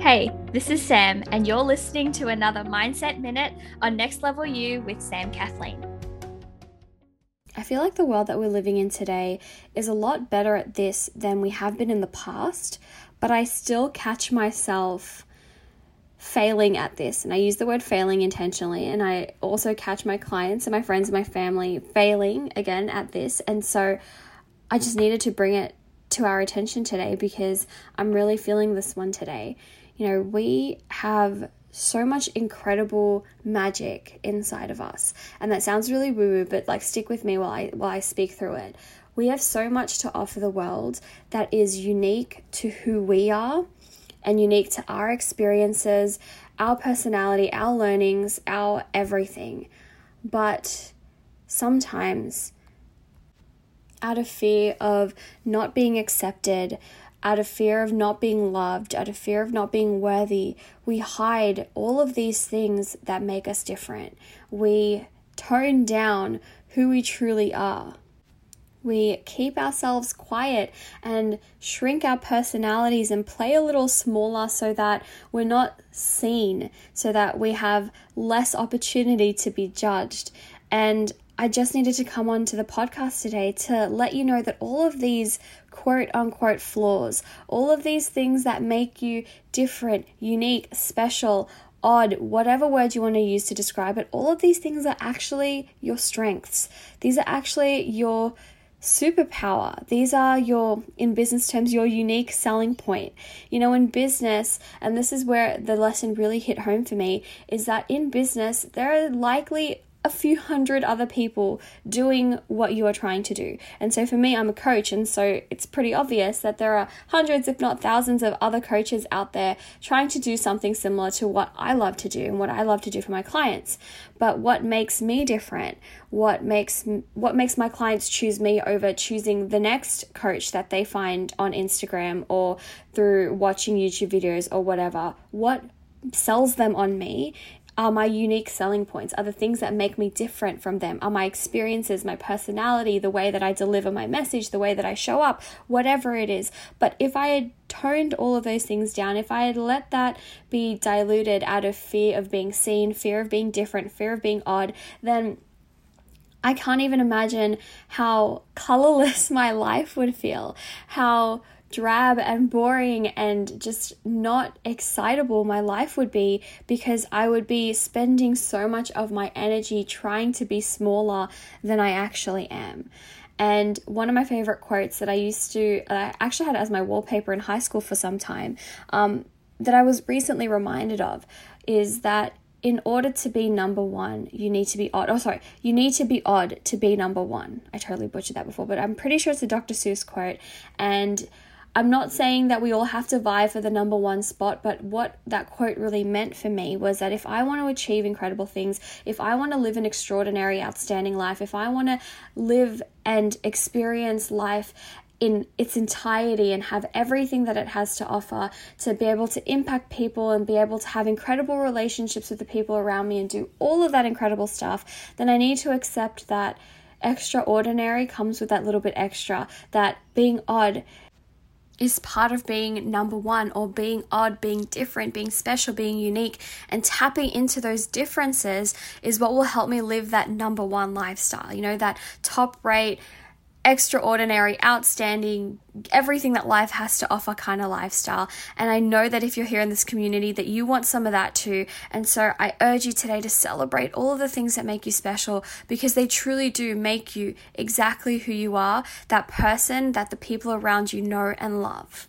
Hey, this is Sam, and you're listening to another Mindset Minute on Next Level You with Sam Kathleen. I feel like the world that we're living in today is a lot better at this than we have been in the past, but I still catch myself failing at this. And I use the word failing intentionally. And I also catch my clients and my friends and my family failing again at this. And so I just needed to bring it to our attention today because I'm really feeling this one today. You know, we have so much incredible magic inside of us. And that sounds really woo-woo, but like stick with me while I while I speak through it. We have so much to offer the world that is unique to who we are and unique to our experiences, our personality, our learnings, our everything. But sometimes out of fear of not being accepted, out of fear of not being loved, out of fear of not being worthy, we hide all of these things that make us different. We tone down who we truly are. We keep ourselves quiet and shrink our personalities and play a little smaller so that we're not seen, so that we have less opportunity to be judged. And I just needed to come on to the podcast today to let you know that all of these quote unquote flaws, all of these things that make you different, unique, special, odd, whatever word you want to use to describe it, all of these things are actually your strengths. These are actually your superpower. These are your, in business terms, your unique selling point. You know, in business, and this is where the lesson really hit home for me, is that in business, there are likely a few hundred other people doing what you are trying to do. And so for me, I'm a coach, and so it's pretty obvious that there are hundreds, if not thousands, of other coaches out there trying to do something similar to what I love to do and what I love to do for my clients. But what makes me different? What makes what makes my clients choose me over choosing the next coach that they find on Instagram or through watching YouTube videos or whatever? What sells them on me are my unique selling points, are the things that make me different from them, are my experiences, my personality, the way that I deliver my message, the way that I show up, whatever it is. But if I had toned all of those things down, if I had let that be diluted out of fear of being seen, fear of being different, fear of being odd, then I can't even imagine how colorless my life would feel, how drab and boring and just not excitable my life would be because I would be spending so much of my energy trying to be smaller than I actually am. And one of my favorite quotes that I used to, I actually had as my wallpaper in high school for some time, um, that I was recently reminded of is that in order to be number one, you need to be odd. Oh, sorry, you need to be odd to be number one. I totally butchered that before, but I'm pretty sure it's a Dr. Seuss quote. And I'm not saying that we all have to vie for the number one spot, but what that quote really meant for me was that if I want to achieve incredible things, if I want to live an extraordinary, outstanding life, if I want to live and experience life in its entirety and have everything that it has to offer to be able to impact people and be able to have incredible relationships with the people around me and do all of that incredible stuff, then I need to accept that extraordinary comes with that little bit extra, that being odd is part of being number one or being odd, being different, being special, being unique, and tapping into those differences is what will help me live that number one lifestyle. You know, that top rate extraordinary, outstanding, everything that life has to offer kind of lifestyle. And I know that if you're here in this community that you want some of that too. And so I urge you today to celebrate all of the things that make you special because they truly do make you exactly who you are, that person that the people around you know and love.